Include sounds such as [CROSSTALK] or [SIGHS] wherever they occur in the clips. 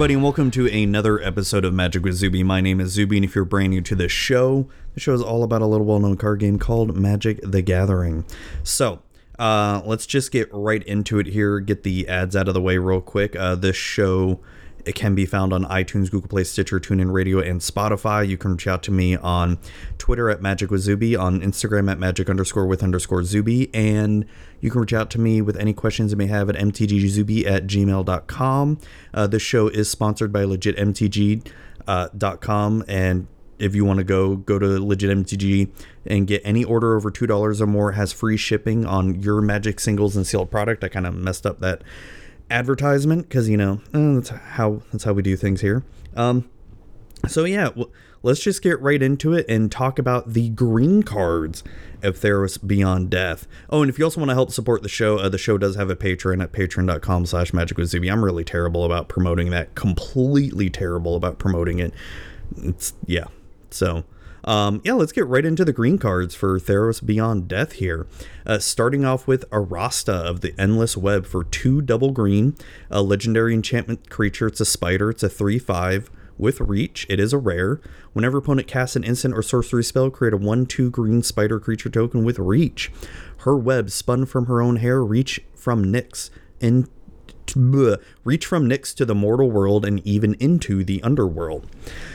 everybody, and welcome to another episode of Magic with Zuby. My name is Zuby, and if you're brand new to this show, the show is all about a little well known card game called Magic the Gathering. So, uh, let's just get right into it here, get the ads out of the way real quick. Uh, this show it can be found on iTunes, Google Play, Stitcher, TuneIn Radio, and Spotify. You can reach out to me on Twitter at Magic with Zuby, on Instagram at Magic underscore with underscore Zuby, and you can reach out to me with any questions you may have at mtgzuby at gmail.com. Uh, this show is sponsored by legitmtg.com, uh, and if you want to go go to legitmtg and get any order over two dollars or more has free shipping on your magic singles and sealed product i kind of messed up that advertisement because you know uh, that's how that's how we do things here. Um, so yeah, let's just get right into it and talk about the green cards of Theros beyond death. Oh, and if you also want to help support the show, uh, the show does have a Patreon at patreon.com slash magic with Zuby. I'm really terrible about promoting that. Completely terrible about promoting it. It's yeah. So um, yeah, let's get right into the green cards for Theros Beyond Death here. Uh, starting off with Arasta of the Endless Web for two double green, a legendary enchantment creature. It's a spider. It's a 3 5 with reach. It is a rare. Whenever opponent casts an instant or sorcery spell, create a 1 2 green spider creature token with reach. Her web, spun from her own hair, reach from Nyx and reach from Nyx to the mortal world and even into the underworld.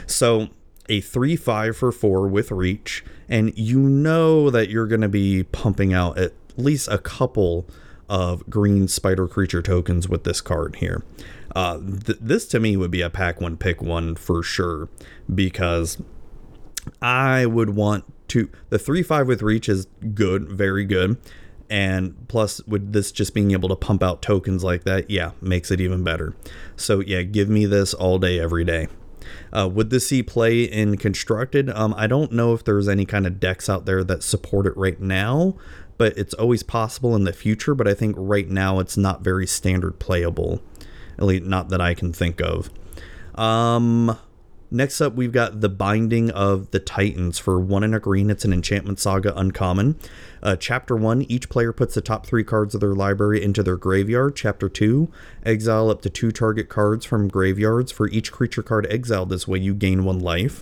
So a 3 5 for 4 with reach, and you know that you're going to be pumping out at least a couple of green spider creature tokens with this card here. Uh, th- this to me would be a pack one, pick one for sure, because I would want to. The 3 5 with reach is good, very good. And plus, with this just being able to pump out tokens like that, yeah, makes it even better. So, yeah, give me this all day, every day. Uh, would this see play in constructed? Um, I don't know if there's any kind of decks out there that support it right now, but it's always possible in the future. But I think right now it's not very standard playable, at least not that I can think of. Um, Next up, we've got The Binding of the Titans. For one in a green, it's an Enchantment Saga Uncommon. Uh, chapter 1, each player puts the top three cards of their library into their graveyard. Chapter 2, exile up to two target cards from graveyards. For each creature card exiled this way, you gain one life.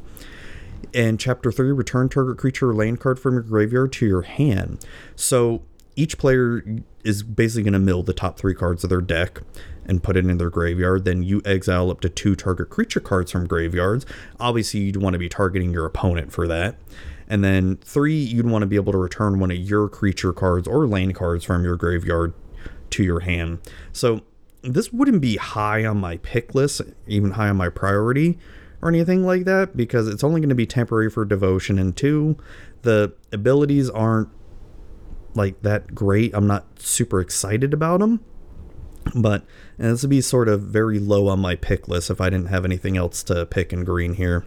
And chapter 3, return target creature or land card from your graveyard to your hand. So each player is basically going to mill the top three cards of their deck and put it in their graveyard. Then you exile up to two target creature cards from graveyards. Obviously, you'd want to be targeting your opponent for that. And then three, you'd want to be able to return one of your creature cards or lane cards from your graveyard to your hand. So this wouldn't be high on my pick list, even high on my priority or anything like that, because it's only going to be temporary for devotion. And two, the abilities aren't like that great. I'm not super excited about them. But this would be sort of very low on my pick list if I didn't have anything else to pick in green here.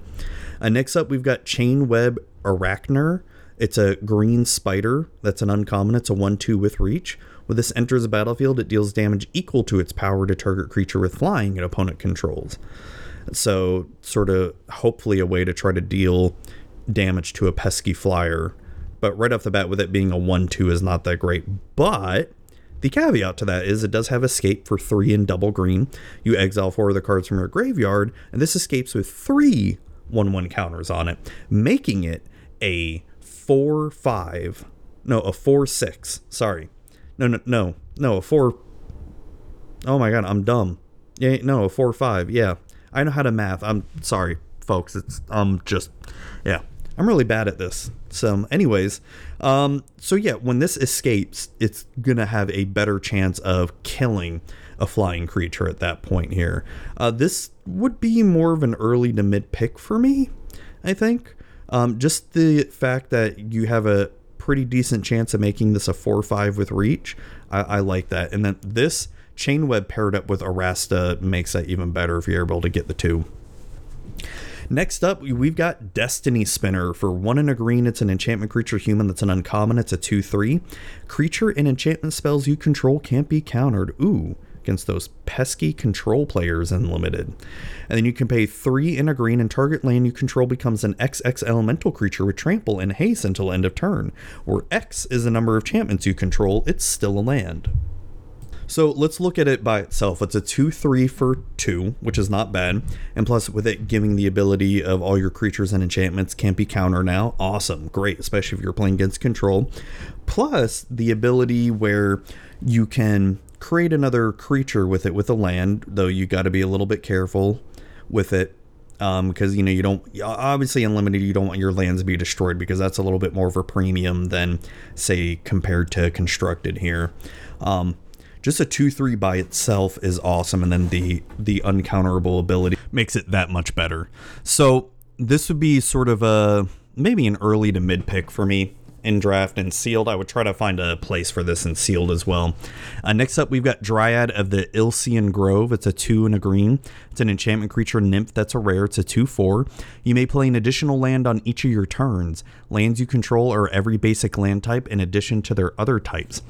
Uh, next up, we've got Chain Web Arachner. It's a green spider that's an uncommon. It's a 1 2 with reach. When this enters the battlefield, it deals damage equal to its power to target creature with flying an opponent controls. So, sort of hopefully a way to try to deal damage to a pesky flyer. But right off the bat, with it being a 1 2 is not that great. But the caveat to that is it does have escape for three in double green. You exile four of the cards from your graveyard, and this escapes with three 1 1 counters on it, making it a 4 5. No, a 4 6. Sorry. No, no, no. No, a 4. Oh my god, I'm dumb. Yeah, no, a 4 5. Yeah. I know how to math. I'm sorry, folks. It's, I'm just, yeah. I'm really bad at this. So, anyways, um, so yeah, when this escapes, it's gonna have a better chance of killing a flying creature at that point here. Uh, this would be more of an early to mid pick for me, I think. Um, just the fact that you have a pretty decent chance of making this a 4 5 with reach, I, I like that. And then this chain web paired up with Arasta makes that even better if you're able to get the two. Next up, we've got Destiny Spinner. For one in a green, it's an enchantment creature human that's an uncommon. It's a 2 3. Creature and enchantment spells you control can't be countered. Ooh, against those pesky control players in limited. And then you can pay 3 in a green, and target land you control becomes an XX elemental creature with trample and haste until end of turn. Where X is the number of enchantments you control, it's still a land. So let's look at it by itself. It's a 2 3 for 2, which is not bad. And plus, with it giving the ability of all your creatures and enchantments can't be counter now, awesome, great, especially if you're playing against control. Plus, the ability where you can create another creature with it with a land, though you got to be a little bit careful with it because um, you know you don't obviously unlimited you don't want your lands to be destroyed because that's a little bit more of a premium than say compared to constructed here um, just a 2-3 by itself is awesome and then the the uncounterable ability makes it that much better. So this would be sort of a maybe an early to mid pick for me in draft and sealed. I would try to find a place for this in sealed as well. Uh, next up, we've got Dryad of the Ilysian Grove. It's a two and a green. It's an enchantment creature nymph that's a rare. It's a 2 4. You may play an additional land on each of your turns. Lands you control are every basic land type in addition to their other types.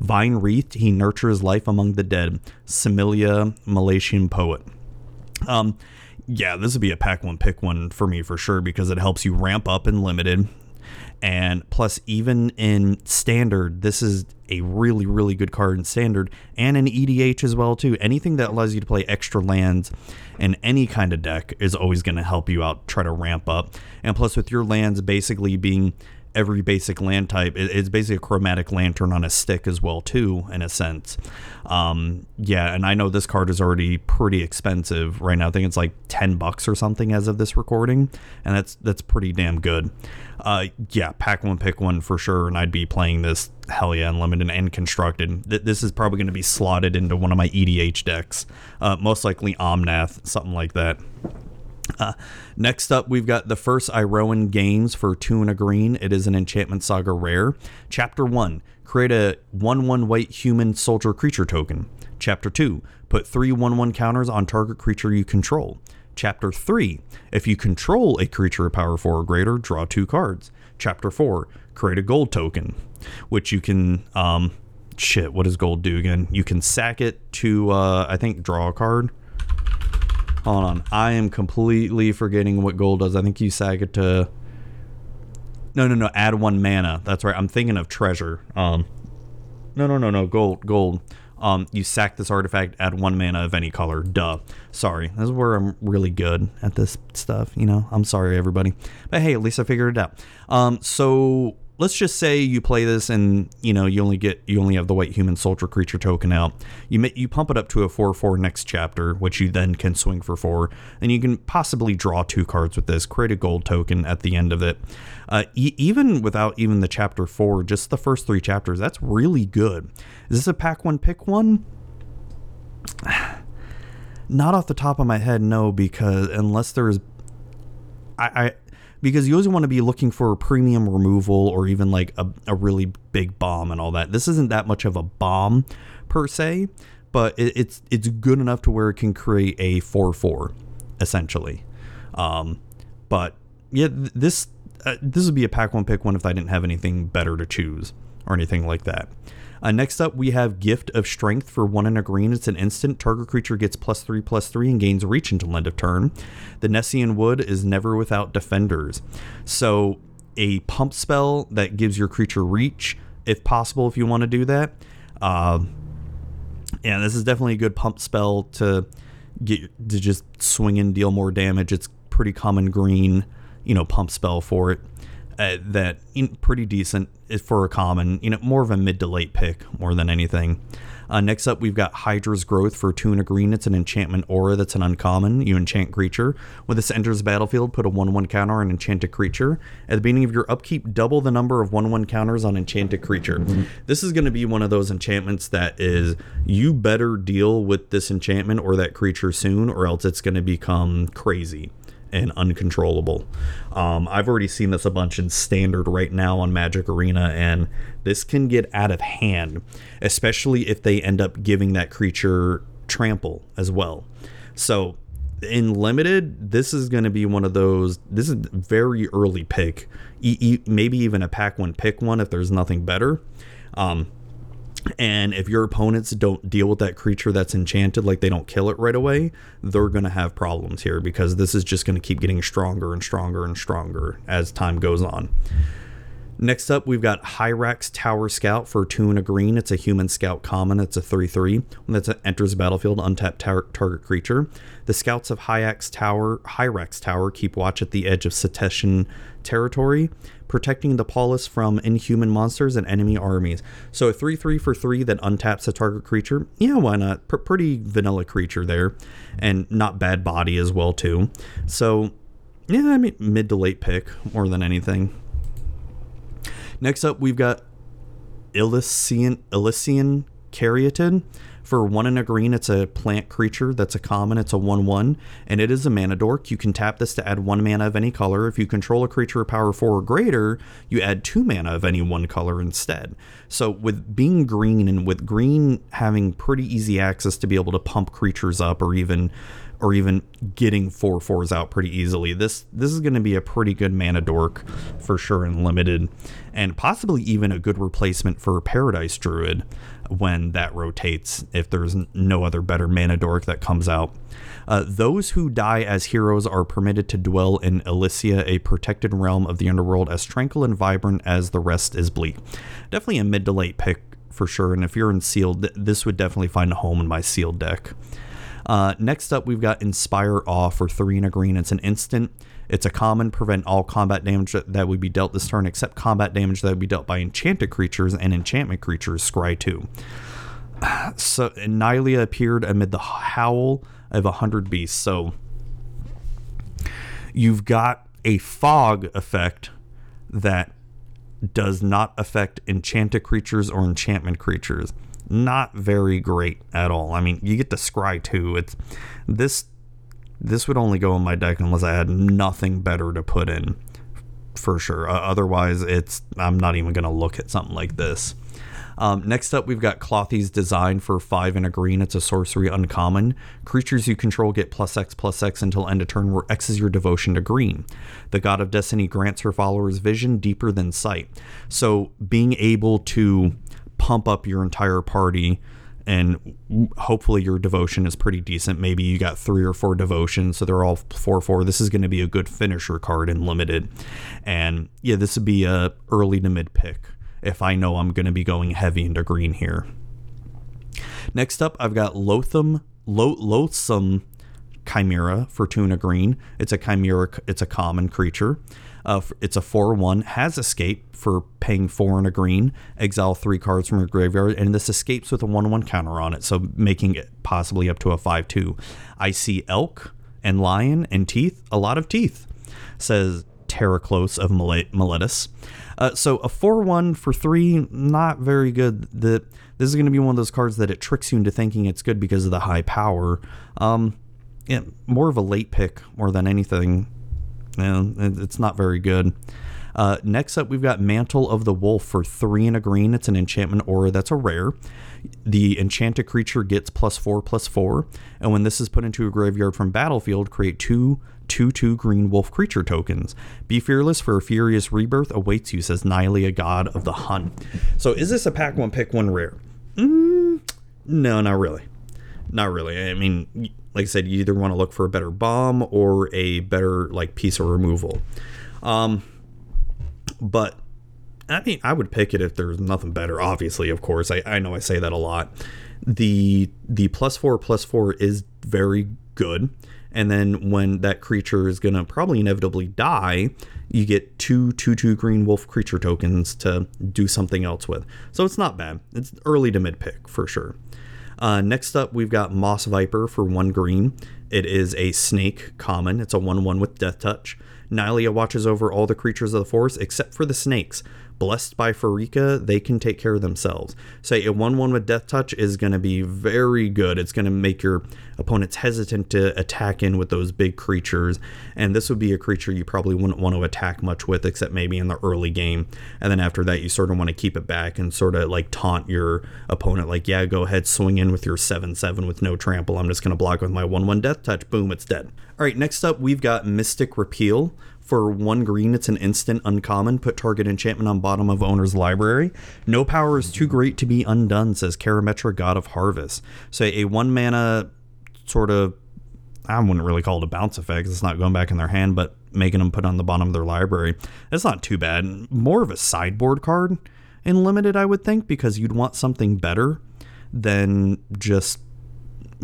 Vine Wreathed, he nurtures life among the dead. Similia, Milesian Poet. Um, yeah, this would be a pack one pick one for me for sure because it helps you ramp up in limited and plus even in standard this is a really really good card in standard and in edh as well too. Anything that allows you to play extra lands in any kind of deck is always going to help you out try to ramp up. And plus with your lands basically being every basic land type. It's basically a chromatic lantern on a stick as well, too, in a sense. Um, yeah, and I know this card is already pretty expensive right now. I think it's like ten bucks or something as of this recording, and that's that's pretty damn good. Uh, yeah, pack one, pick one for sure, and I'd be playing this hell yeah, unlimited and constructed. This is probably going to be slotted into one of my EDH decks, uh, most likely Omnath, something like that. Uh, next up, we've got the first Iroan Games for two and a green. It is an Enchantment Saga rare. Chapter 1 Create a 1 1 white human soldier creature token. Chapter 2 Put three 1 1 counters on target creature you control. Chapter 3 If you control a creature of power 4 or greater, draw two cards. Chapter 4 Create a gold token, which you can. Um, shit, what does gold do again? You can sack it to, uh, I think, draw a card Hold on. I am completely forgetting what gold does. I think you sag it to. No, no, no. Add one mana. That's right. I'm thinking of treasure. Um, no, no, no, no. Gold, gold. Um, you sack this artifact, add one mana of any color. Duh. Sorry. This is where I'm really good at this stuff. You know, I'm sorry, everybody. But hey, at least I figured it out. Um, so let's just say you play this and you know you only get you only have the white human soldier creature token out. You you pump it up to a 4-4 next chapter which you then can swing for 4 and you can possibly draw two cards with this create a gold token at the end of it. Uh, e- even without even the chapter 4 just the first three chapters that's really good. Is this a pack one pick one? [SIGHS] Not off the top of my head no because unless there's I, I because you always want to be looking for a premium removal or even like a, a really big bomb and all that. This isn't that much of a bomb per se, but it, it's it's good enough to where it can create a four four essentially. Um, but yeah, this uh, this would be a pack one pick one if I didn't have anything better to choose or anything like that. Uh, next up, we have Gift of Strength for one and a green. It's an instant. Target creature gets plus three, plus three, and gains reach until end of turn. The Nessian Wood is never without defenders. So, a pump spell that gives your creature reach, if possible, if you want to do that. Uh, yeah, this is definitely a good pump spell to get to just swing and deal more damage. It's pretty common green, you know, pump spell for it uh, that in, pretty decent for a common, you know, more of a mid to late pick more than anything. Uh, next up, we've got Hydra's Growth for two and a green. It's an enchantment aura that's an uncommon. You enchant creature. When this enters the battlefield, put a 1 1 counter on enchanted creature. At the beginning of your upkeep, double the number of 1 1 counters on enchanted creature. Mm-hmm. This is going to be one of those enchantments that is you better deal with this enchantment or that creature soon, or else it's going to become crazy and uncontrollable. Um, I've already seen this a bunch in standard right now on Magic Arena, and this can get out of hand, especially if they end up giving that creature trample as well. So in limited, this is going to be one of those. This is very early pick, e- e- maybe even a pack one pick one if there's nothing better. Um, and if your opponents don't deal with that creature that's enchanted, like they don't kill it right away, they're going to have problems here because this is just going to keep getting stronger and stronger and stronger as time goes on. Next up, we've got Hyrax Tower Scout for two and a green. It's a human scout common. It's a 3 3. When that enters the battlefield, untap tar- target creature. The scouts of Hyrax Tower, Hyrax Tower keep watch at the edge of Setessan territory, protecting the polis from inhuman monsters and enemy armies. So a 3 3 for 3 that untaps a target creature. Yeah, why not? P- pretty vanilla creature there. And not bad body as well, too. So, yeah, I mean, mid to late pick more than anything. Next up, we've got Elysian, Elysian Caryatid. For one and a green, it's a plant creature that's a common. It's a 1 1, and it is a mana dork. You can tap this to add one mana of any color. If you control a creature of power 4 or greater, you add two mana of any one color instead. So, with being green and with green having pretty easy access to be able to pump creatures up or even or even getting four fours out pretty easily. This this is going to be a pretty good mana dork for sure in limited, and possibly even a good replacement for Paradise Druid when that rotates. If there's no other better mana dork that comes out. Uh, those who die as heroes are permitted to dwell in Elysia, a protected realm of the underworld, as tranquil and vibrant as the rest is bleak. Definitely a mid to late pick for sure. And if you're in sealed, this would definitely find a home in my sealed deck. Uh, next up, we've got Inspire Awe for three and a green. It's an instant. It's a common, prevent all combat damage that would be dealt this turn, except combat damage that would be dealt by enchanted creatures and enchantment creatures, scry 2. [SIGHS] So, Nylea appeared amid the howl of a hundred beasts. So, you've got a fog effect that does not affect enchanted creatures or enchantment creatures not very great at all. I mean, you get the scry too. It's this this would only go in my deck unless I had nothing better to put in for sure. Uh, otherwise, it's I'm not even going to look at something like this. Um, next up, we've got Klothys's Design for 5 and a green. It's a sorcery uncommon. Creatures you control get plus X plus X until end of turn, where X is your devotion to green. The God of Destiny grants her followers vision deeper than sight. So, being able to pump up your entire party and hopefully your devotion is pretty decent. Maybe you got three or four devotions, so they're all four four. This is going to be a good finisher card in limited, and yeah, this would be a early to mid pick if I know I'm going to be going heavy into green here. Next up, I've got Loatham, Lo- Loathsome Chimera for Tuna Green. It's a chimera. It's a common creature. Uh, it's a 4 1, has escape for paying 4 and a green, exile 3 cards from your graveyard, and this escapes with a 1 1 counter on it, so making it possibly up to a 5 2. I see elk and lion and teeth, a lot of teeth, says Terraclose of Meletis. Uh, so a 4 1 for 3, not very good. This is going to be one of those cards that it tricks you into thinking it's good because of the high power. Um, yeah, more of a late pick more than anything and it's not very good. Uh, next up, we've got Mantle of the Wolf for three and a green. It's an enchantment aura that's a rare. The enchanted creature gets plus four plus four, and when this is put into a graveyard from battlefield, create two two two green wolf creature tokens. Be fearless for a furious rebirth awaits you, says Nylea, god of the hunt. So, is this a pack one pick one rare? Mm, no, not really. Not really. I mean, like I said, you either want to look for a better bomb or a better like piece of removal. Um, but I mean, I would pick it if there's nothing better. Obviously, of course, I, I know I say that a lot. The the plus four plus four is very good, and then when that creature is gonna probably inevitably die, you get two two two green wolf creature tokens to do something else with. So it's not bad. It's early to mid pick for sure. Uh, next up, we've got Moss Viper for one green. It is a snake common. It's a 1 1 with Death Touch. Nylea watches over all the creatures of the forest except for the snakes. Blessed by Pharika, they can take care of themselves. Say a 1 1 with Death Touch is going to be very good. It's going to make your opponents hesitant to attack in with those big creatures. And this would be a creature you probably wouldn't want to attack much with, except maybe in the early game. And then after that, you sort of want to keep it back and sort of like taunt your opponent, like, yeah, go ahead, swing in with your 7 7 with no trample. I'm just going to block with my 1 1 Death Touch. Boom, it's dead. All right, next up, we've got Mystic Repeal. For one green, it's an instant uncommon. Put target enchantment on bottom of owner's library. No power is too great to be undone, says Karametra, God of Harvest. So a one mana sort of I wouldn't really call it a bounce effect. It's not going back in their hand, but making them put on the bottom of their library. That's not too bad. More of a sideboard card in limited, I would think, because you'd want something better than just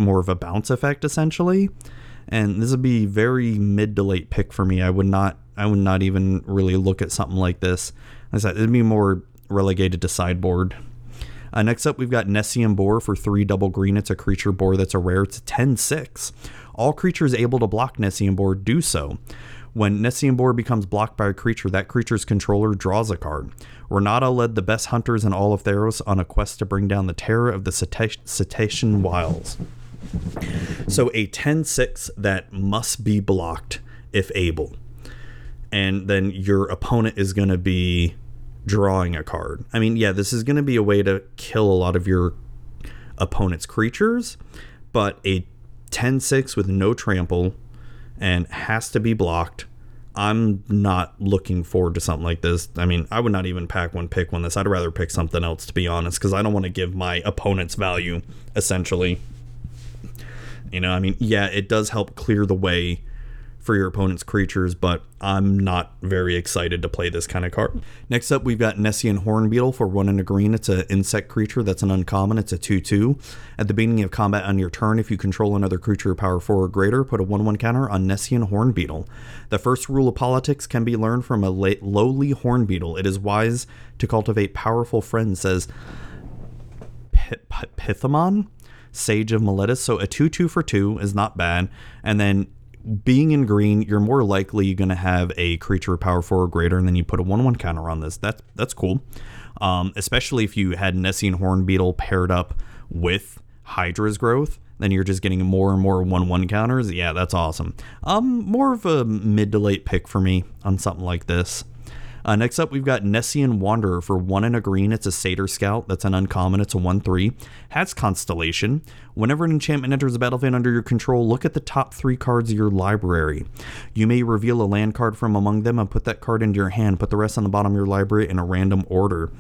more of a bounce effect, essentially. And this would be very mid to late pick for me. I would not, I would not even really look at something like this. I said, it'd be more relegated to sideboard. Uh, next up, we've got Nessian Boar for three double green. It's a creature boar that's a rare. It's 10 6. All creatures able to block Nessian Boar do so. When Nessian Boar becomes blocked by a creature, that creature's controller draws a card. Renata led the best hunters in all of Theros on a quest to bring down the terror of the Setessan Wilds. So a 10 6 that must be blocked if able. And then your opponent is going to be drawing a card. I mean, yeah, this is going to be a way to kill a lot of your opponent's creatures, but a 10 6 with no trample and has to be blocked. I'm not looking forward to something like this. I mean, I would not even pack one pick one this. I'd rather pick something else to be honest, because I don't want to give my opponent's value essentially. You know, I mean, yeah, it does help clear the way for your opponent's creatures, but I'm not very excited to play this kind of card. Next up, we've got Nessian Hornbeetle for one and a green. It's an insect creature that's an uncommon. It's a 2 2. At the beginning of combat on your turn, if you control another creature of power 4 or greater, put a 1 1 counter on Nessian Hornbeetle. The first rule of politics can be learned from a lowly hornbeetle. It is wise to cultivate powerful friends, says Pithamon. Sage of Miletus. So a 2 2 for 2 is not bad. And then being in green, you're more likely going to have a creature power four or greater, and then you put a one one counter on this. That's that's cool, um, especially if you had Nessian Hornbeetle paired up with Hydra's growth. Then you're just getting more and more one one counters. Yeah, that's awesome. Um, more of a mid to late pick for me on something like this. Uh, next up, we've got Nessian Wanderer for one and a green. It's a Satyr Scout. That's an uncommon. It's a 1 3. Has Constellation. Whenever an enchantment enters a battlefield under your control, look at the top three cards of your library. You may reveal a land card from among them and put that card into your hand. Put the rest on the bottom of your library in a random order.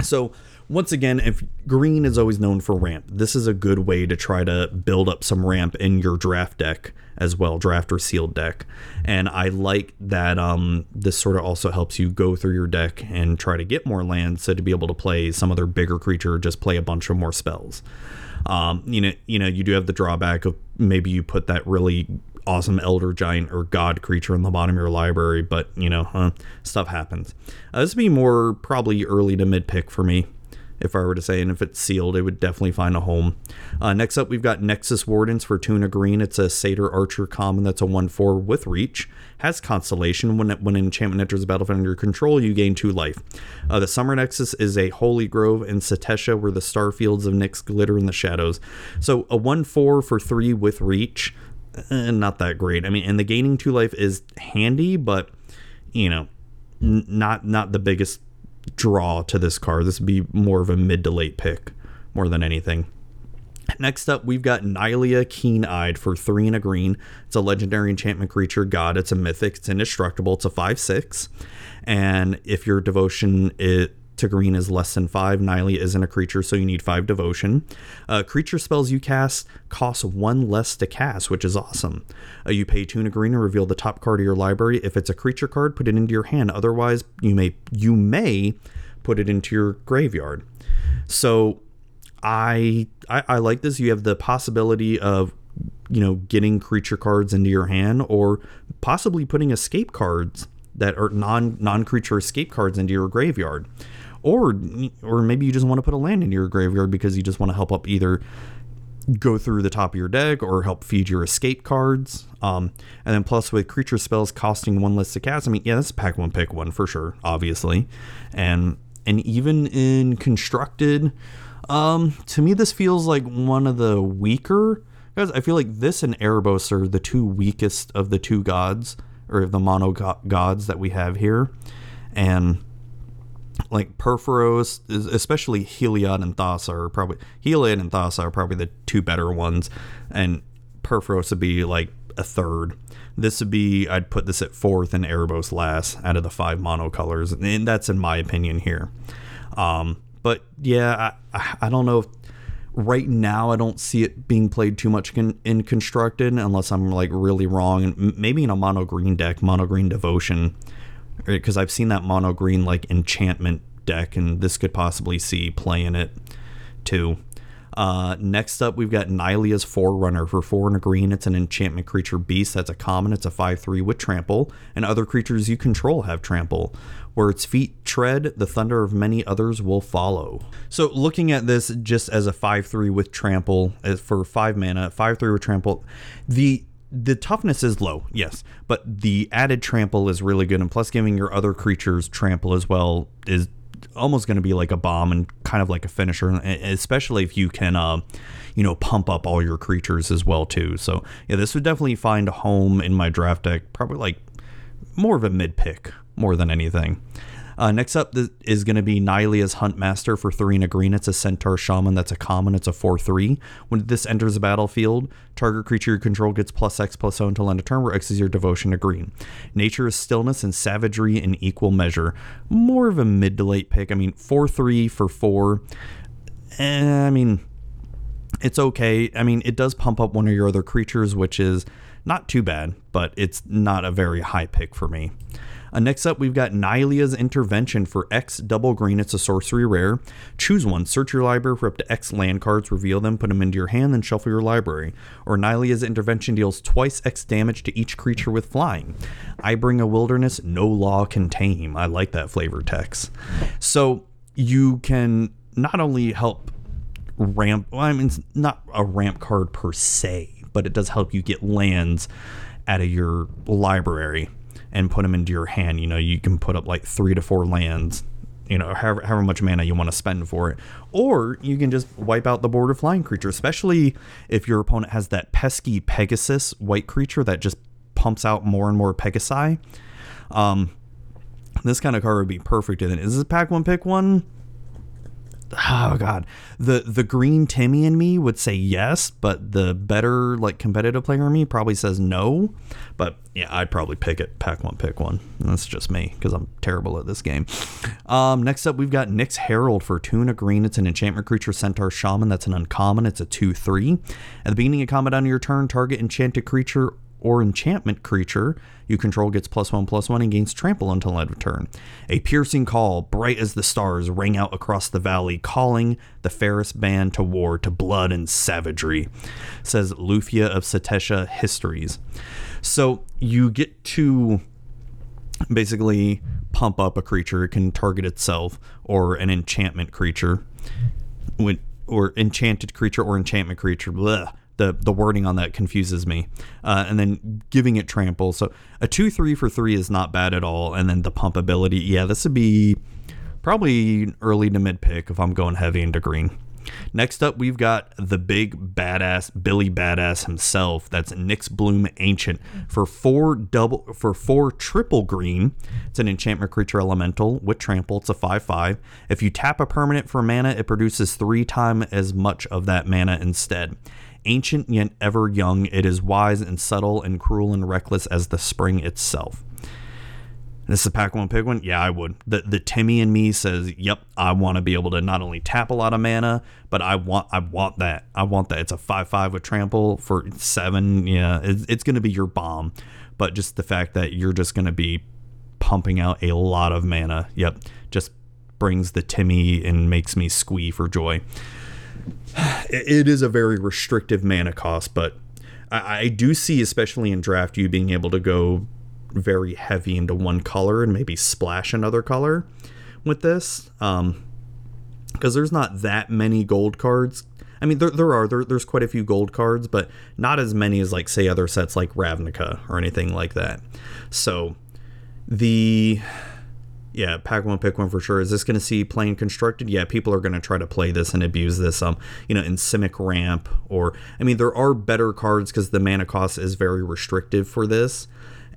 So, once again, if green is always known for ramp, this is a good way to try to build up some ramp in your draft deck as well, draft or sealed deck. And I like that um, this sort of also helps you go through your deck and try to get more lands, so to be able to play some other bigger creature, just play a bunch of more spells. Um, you know, you know, you do have the drawback of maybe you put that really awesome elder giant or god creature in the bottom of your library, but you know, huh, stuff happens. Uh, this would be more probably early to mid pick for me if I were to say, and if it's sealed, it would definitely find a home. Uh, next up, we've got Nexus Wardens for Tuna Green. It's a Satyr Archer common that's a 1 4 with reach. Has Constellation. When, when an enchantment enters the battlefield under your control, you gain 2 life. Uh, the Summer Nexus is a Holy Grove in Setessa where the star fields of Nyx glitter in the shadows. So a 1 4 for 3 with reach. Eh, not that great. I mean, and the gaining 2 life is handy, but, you know, n- not not the biggest draw to this card. This would be more of a mid to late pick more than anything. Next up, we've got Nylea Keen Eyed for three and a green. It's a legendary enchantment creature god. It's a mythic. It's indestructible. It's a 5 6. And if your devotion it to green is less than five. Nylea isn't a creature, so you need five devotion. Uh, creature spells you cast cost one less to cast, which is awesome. Uh, you pay two and green and reveal the top card of your library. If it's a creature card, put it into your hand. Otherwise, you may you may put it into your graveyard. So I, I, I like this. You have the possibility of you know getting creature cards into your hand or possibly putting escape cards that are non non creature escape cards into your graveyard or or maybe you just want to put a land in your graveyard because you just want to help up either go through the top of your deck or help feed your escape cards. Um, and then plus with creature spells costing one less to cast. I mean, yeah, that's pack one pick one for sure, obviously. And and even in constructed, um, to me this feels like one of the weaker guys. I feel like this and Erebos are the two weakest of the two gods or of the mono gods that we have here. And like Purphoros, especially Heliod and Thassa are probably Heliod and Thassa are probably the two better ones, and Purphoros would be like a third. This would be I'd put this at fourth and Erebos last out of the five monocolors, and that's in my opinion here. Um, but yeah, I, I don't know if right now I don't see it being played too much in, in constructed unless I'm like really wrong maybe in a mono green deck, mono green devotion, because I've seen that mono green like enchantment deck and this could possibly see play in it too. Uh, next up, we've got Nylea's Forerunner for four and a green. It's an enchantment creature beast. That's a common. It's a 5 3 with trample, and other creatures you control have trample. Where its feet tread, the thunder of many others will follow. So, looking at this just as a 5 3 with trample for 5 mana, 5 3 with trample, the the toughness is low, yes, but the added trample is really good, and plus giving your other creatures trample as well is almost going to be like a bomb and kind of like a finisher, especially if you can, uh, you know, pump up all your creatures as well too. So yeah, this would definitely find a home in my draft deck. Probably like more of a mid pick more than anything. Uh, next up is going to be Nylea's Huntmaster for three and a green. It's a Centaur Shaman that's a common. It's a 4 3. When this enters the battlefield, target creature you control gets plus X plus O until end of turn, where X is your devotion to green. Nature is stillness and savagery in equal measure. More of a mid to late pick. I mean, 4 3 for 4. Eh, I mean, it's okay. I mean, it does pump up one of your other creatures, which is not too bad, but it's not a very high pick for me. Uh, next up, we've got Nylea's Intervention for X double green. It's a sorcery rare. Choose one. Search your library for up to X land cards, reveal them, put them into your hand, then shuffle your library. Or Nylea's Intervention deals twice X damage to each creature with flying. I bring a wilderness no law can tame. I like that flavor text. So you can not only help ramp, well, I mean, it's not a ramp card per se, but it does help you get lands out of your library and put them into your hand. You know, you can put up like three to four lands, you know, however, however much mana you want to spend for it. Or you can just wipe out the border flying creature, especially if your opponent has that pesky Pegasus white creature that just pumps out more and more Pegasi. Um, this kind of card would be perfect in it. Is this pack one pick one? [SIGHS] oh god. The the green timmy in me would say yes but the better like competitive player in me probably says no. But yeah i'd probably pick it pack one pick one. That's just me because i'm terrible at this game. Um, next up we've got Nyx Herald for tuna green. It's an enchantment creature centaur shaman. That's an uncommon. It's a 2-3 at the beginning of combat on your turn target enchanted creature or enchantment creature you control gets plus one plus one and gains trample until end of turn. A piercing call, bright as the stars, rang out across the valley, calling the fairest band to war, to blood and savagery, says Lufia of Setesha Histories. So you get to basically pump up a creature, it can target itself, or an enchantment creature, or enchanted creature or enchantment creature. Blah the the wording on that confuses me. Uh, and then giving it trample. So a two three for three is not bad at all. And then the pump ability, yeah, this would be probably early to mid pick if I'm going heavy into green. Next up, we've got the big badass Billy Badass himself. That's Nyxbloom Ancient for four double for four triple green. It's an enchantment creature elemental with trample. It's a five five. If you tap a permanent for mana, it produces three times as much of that mana instead. Ancient yet ever young, it is wise and subtle and cruel and reckless as the spring itself. This is a pack one pick one? Yeah, I would. The the Timmy in me says, Yep, I want to be able to not only tap a lot of mana, but I want I want that. I want that. It's a five five with trample for seven. Yeah, it's, it's gonna be your bomb. But just the fact that you're just gonna be pumping out a lot of mana, yep, just brings the Timmy and makes me squee for joy [SIGHS] it is a very restrictive mana cost, but I, I, do see, especially in draft, you being able to go very heavy into one color and maybe splash another color with this. Um, because there's not that many gold cards. I mean, there, there are there, there's quite a few gold cards, but not as many as like say other sets like Ravnica or anything like that. So the yeah, pack one, pick one for sure. Is this going to see plane constructed? Yeah, people are going to try to play this and abuse this. Um, you know, in Simic Ramp, or I mean, there are better cards because the mana cost is very restrictive for this,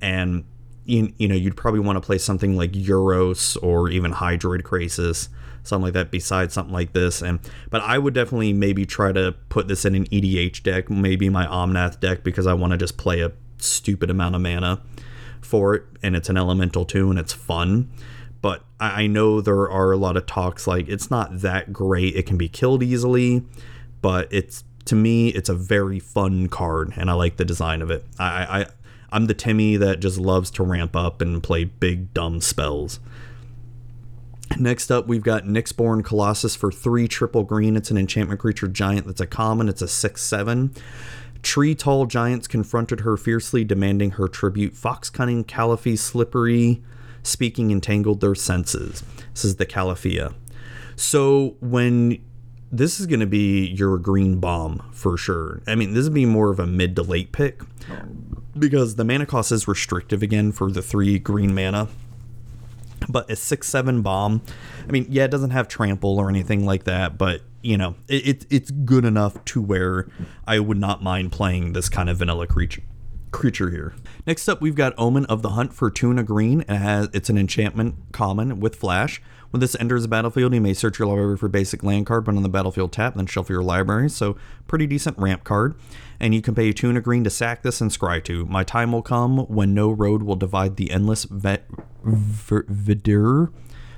and you, you know, you'd probably want to play something like Uros or even Hydroid Krasis, something like that. Besides something like this, and but I would definitely maybe try to put this in an EDH deck, maybe my Omnath deck, because I want to just play a stupid amount of mana for it, and it's an elemental too, and it's fun but I know there are a lot of talks like it's not that great. It can be killed easily, but it's to me it's a very fun card, and I like the design of it. I, I I'm the Timmy that just loves to ramp up and play big dumb spells. Next up, we've got Nyxborn Colossus for three triple green. It's an enchantment creature giant that's a common. It's a 6 7. Tree tall giants confronted her fiercely, demanding her tribute. Fox cunning, Callaphy, slippery, speaking entangled their senses. This is the Calafia. So when this is going to be your green bomb for sure. I mean, this would be more of a mid to late pick because the mana cost is restrictive again for the three green mana. But a six seven bomb, I mean, yeah, it doesn't have trample or anything like that, but you know, it, it it's good enough to where I would not mind playing this kind of vanilla creature creature here. Next up, we've got Omen of the Hunt for Tuna Green. It has, it's an enchantment common with flash. When this enters the battlefield, you may search your library for basic land card, but on the battlefield tap, then shuffle your library. So, pretty decent ramp card. And you can pay tuna green to sack this and scry to. My time will come when no road will divide the endless verdure.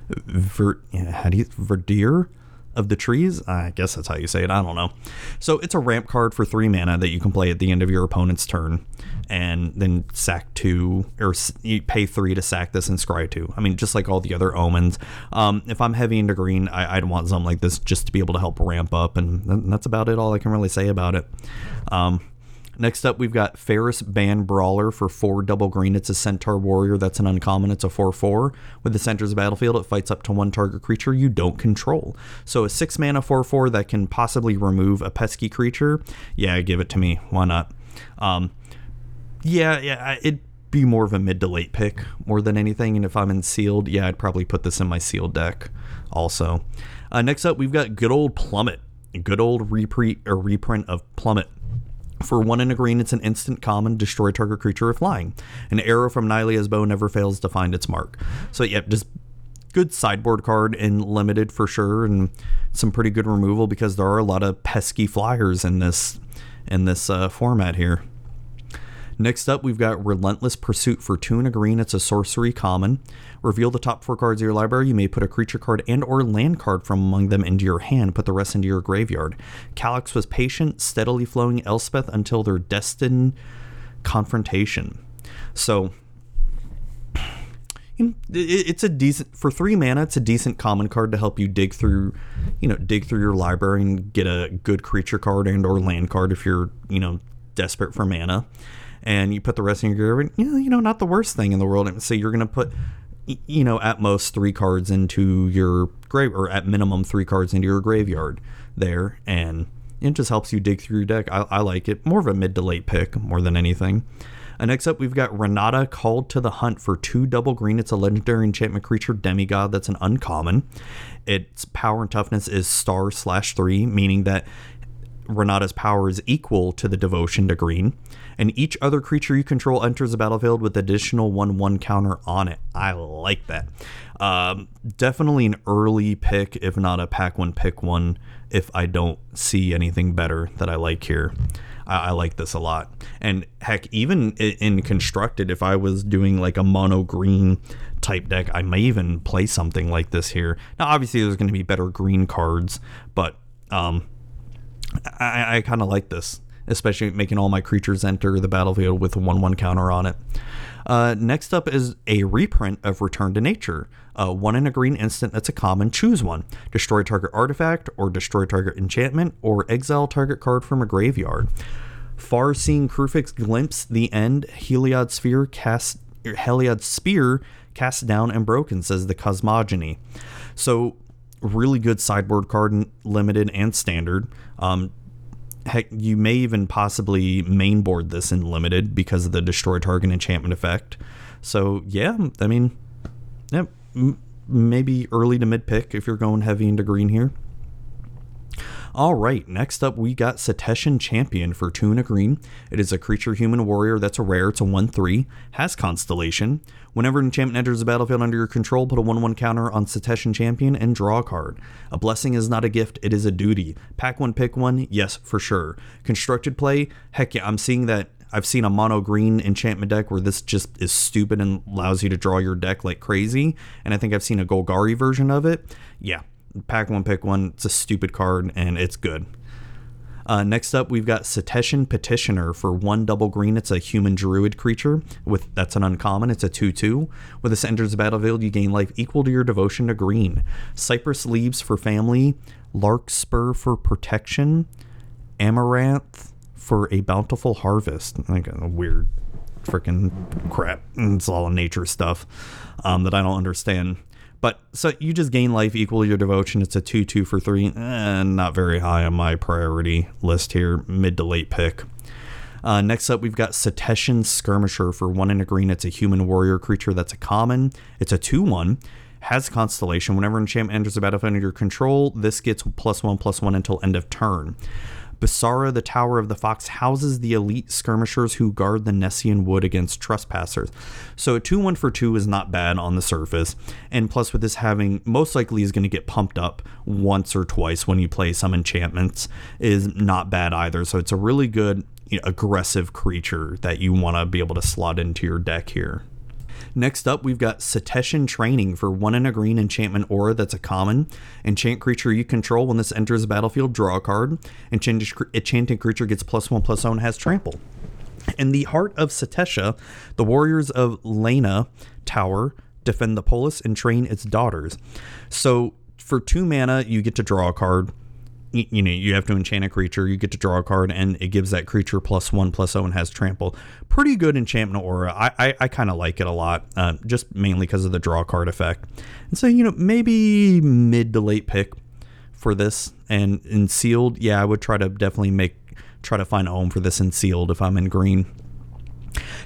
Ver, how do you verdure of the trees. I guess that's how you say it. I don't know. So it's a ramp card for three mana that you can play at the end of your opponent's turn, and then sack two or pay three to sack this and scry two. I mean, just like all the other omens. Um, if I'm heavy into green, I, would want something like this just to be able to help ramp up, and that's about it. All I can really say about it. Um, Next up, we've got Pheres-Band Brawler for four double green. It's a Centaur Warrior. That's an uncommon. It's a 4 4. With the centers of battlefield, it fights up to one target creature you don't control. So a six mana 4 4 that can possibly remove a pesky creature. Yeah, give it to me. Why not? Um, yeah, yeah, it'd be more of a mid to late pick more than anything. And if I'm in sealed, yeah, I'd probably put this in my sealed deck also. Uh, next up, we've got good old Plummet. Good old reprint or reprint of Plummet. For one in a green, it's an instant common, destroy target creature if flying. An arrow from Nylea's bow never fails to find its mark. So, yep, just good sideboard card in limited for sure, and some pretty good removal because there are a lot of pesky flyers in this in this uh, format here. Next up, we've got Relentless Pursuit for two green. It's a sorcery common. Reveal the top four cards of your library. You may put a creature card and or land card from among them into your hand. Put the rest into your graveyard. Calix was patient, steadily flowing Elspeth until their destined confrontation. So it's a decent for three mana. It's a decent common card to help you dig through, you know, dig through your library and get a good creature card and or land card if you're you know desperate for mana and you put the rest in your graveyard, you know, you know, not the worst thing in the world. And So you're going to put, you know, at most three cards into your grave, or at minimum three cards into your graveyard there, and it just helps you dig through your deck. I, I like it. More of a mid to late pick more than anything. And next up, we've got Renata called to the hunt for two double green. It's a legendary enchantment creature demigod that's an uncommon. Its power and toughness is star slash three, meaning that Renata's power is equal to the devotion to green and each other creature you control enters the battlefield with additional 1 1 counter on it. I like that. Um, definitely an early pick, if not a pack one pick one, if I don't see anything better that I like here. I, I like this a lot. And heck, even in, in constructed, if I was doing like a mono green type deck, I may even play something like this here. Now, obviously, there's going to be better green cards, but um, I, I kind of like this especially making all my creatures enter the battlefield with a 1 1 counter on it. Uh, next up is a reprint of Return to Nature. Uh, one in a green instant that's a common, choose one. Destroy target artifact, or destroy target enchantment, or exile target card from a graveyard. Far seeing Kruphix glimpse the end, Heliod Sphere cast Heliod Spear cast down and broken, says the Cosmogony. So really good sideboard card, limited and standard. Um, heck, you may even possibly mainboard this in limited because of the destroy target enchantment effect. So yeah, I mean, yeah, m- maybe early to mid pick if you're going heavy into green here. All right, next up we got Setessan Champion for two and a green. It is a creature human warrior that's a rare. It's a 1 3, has Constellation. Whenever an enchantment enters the battlefield under your control, put a 1 1 counter on Setessan Champion and draw a card. A blessing is not a gift, it is a duty. Pack one, pick one, yes, for sure. Constructed play, heck yeah, I'm seeing that I've seen a mono green enchantment deck where this just is stupid and allows you to draw your deck like crazy. And I think I've seen a Golgari version of it. Yeah, pack one, pick one. It's a stupid card and it's good. Uh, next up, we've got Setessan Petitioner for one double green. It's a human druid creature with that's an uncommon. It's a two-two. When this enters the battlefield, you gain life equal to your devotion to green. Cypress leaves for family. Larkspur for protection. Amaranth for a bountiful harvest. Like a weird freaking crap. It's all nature stuff um, that I don't understand. But so you just gain life equal your devotion. It's a 2 2 for 3. Eh, not very high on my priority list here. Mid to late pick. Uh, next up, we've got Setessan Skirmisher for one in a green. It's a human warrior creature that's a common. It's a 2 1. Has Constellation. Whenever enchantment enters the battlefield under your control, this gets plus 1 plus 1 until end of turn. Basara, the Tower of the Fox, houses the elite skirmishers who guard the Nessian Wood against trespassers. So a 2 1 for 2 is not bad on the surface. And plus, with this having, most likely is going to get pumped up once or twice when you play some enchantments, is not bad either. So it's a really good you know, aggressive creature that you want to be able to slot into your deck here. Next up, we've got Setessan Training for one in a green enchantment aura that's a common. Enchant creature you control when this enters the battlefield, draw a card. Enchanted creature gets plus one plus one has trample. In the heart of Setessa, the warriors of Lena Tower defend the polis and train its daughters. So for two mana, you get to draw a card you, know you have to enchant a creature you get to draw a card and it gives that creature plus one plus zero and has trample. Pretty good enchantment aura. I i, I kind of like it a lot uh, just mainly because of the draw card effect. And so you know maybe mid to late pick for this and in sealed yeah i would try to definitely make try to find a home for this in sealed if i'm in green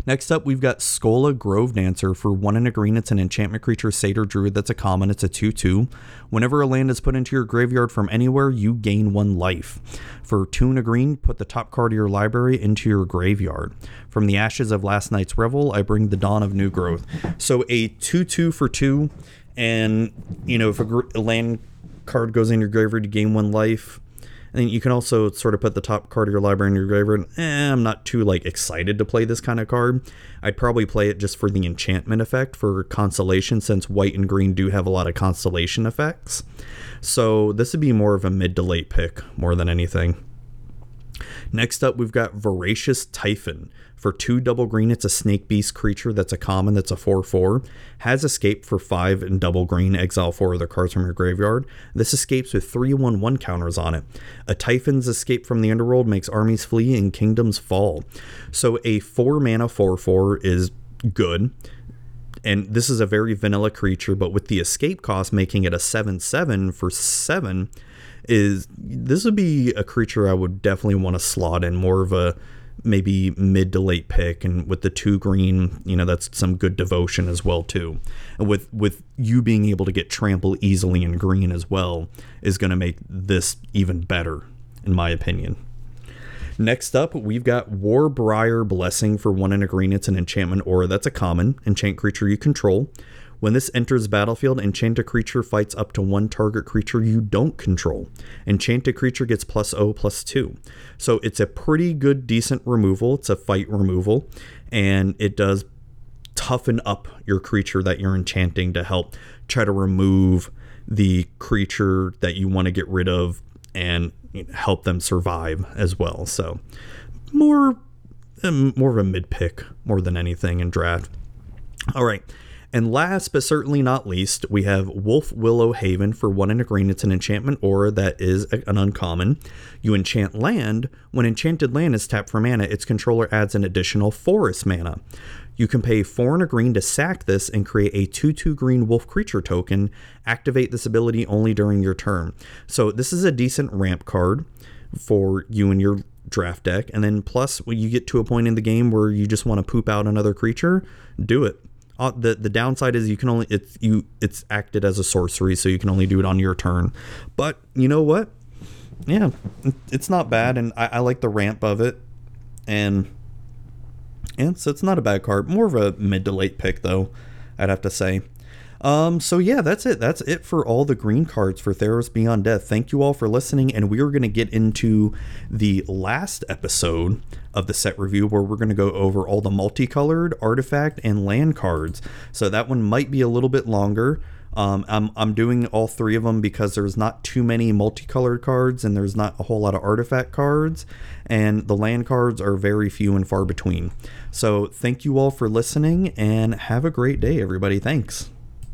Next up, we've got Skola Grovedancer. For one in a green, it's an enchantment creature, Satyr Druid. That's a common. It's a 2 2. Whenever a land is put into your graveyard from anywhere, you gain one life. For two in a green, put the top card of your library into your graveyard. From the ashes of last night's revel, I bring the dawn of new growth. So a 2 2 for 2. And, you know, if a, gr- a land card goes in your graveyard, you gain one life and you can also sort of put the top card of your library in your graveyard. Eh, I'm not too like excited to play this kind of card. I'd probably play it just for the enchantment effect for constellation, since white and green do have a lot of constellation effects. So this would be more of a mid to late pick more than anything. Next up, we've got Voracious Typhon. For two double green, it's a snake beast creature that's a common that's a 4 4. Has escape for five and double green, exile four other cards from your graveyard. This escapes with three one one counters on it. A Typhon's escape from the underworld makes armies flee and kingdoms fall. So a 4 mana 4 4 is good and this is a very vanilla creature, but with the escape cost making it a 7 7 for 7, is this would be a creature I would definitely want to slot in more of a maybe mid to late pick and with the two green you know that's some good devotion as well too and with with you being able to get trample easily in green as well is going to make this even better in my opinion Next up, we've got Warbriar Blessing for one in a green. It's an enchantment aura that's a common enchant creature you control. When this enters battlefield, enchanted creature fights up to one target creature you don't control. Enchanted creature gets plus O plus 2. So it's a pretty good, decent removal. It's a fight removal, and it does toughen up your creature that you're enchanting to help try to remove the creature that you want to get rid of and help them survive as well. So more um, more of a mid pick more than anything in draft. All right. And last but certainly not least, we have Wolfwillow Haven for one in a green. It's an enchantment aura that is an uncommon. You enchant land. When enchanted land is tapped for mana, its controller adds an additional forest mana. You can pay four and a green to sack this and create a 2 2 green wolf creature token. Activate this ability only during your turn. So, this is a decent ramp card for you and your draft deck. And then, plus, when you get to a point in the game where you just want to poop out another creature, do it uh, the the downside is you can only it's you it's acted as a sorcery, so you can only do it on your turn. But you know what? Yeah, it's not bad, and I, I like the ramp of it, and and so it's not a bad card. More of a mid to late pick though, I'd have to say. Um, so yeah, that's it. That's it for all the green cards for Theros Beyond Death. Thank you all for listening, and we are going to get into the last episode of the set review where we're going to go over all the multicolored artifact and land cards. So that one might be a little bit longer. Um, I'm, I'm doing all three of them because there's not too many multicolored cards and there's not a whole lot of artifact cards, and the land cards are very few and far between. So, thank you all for listening and have a great day, everybody. Thanks.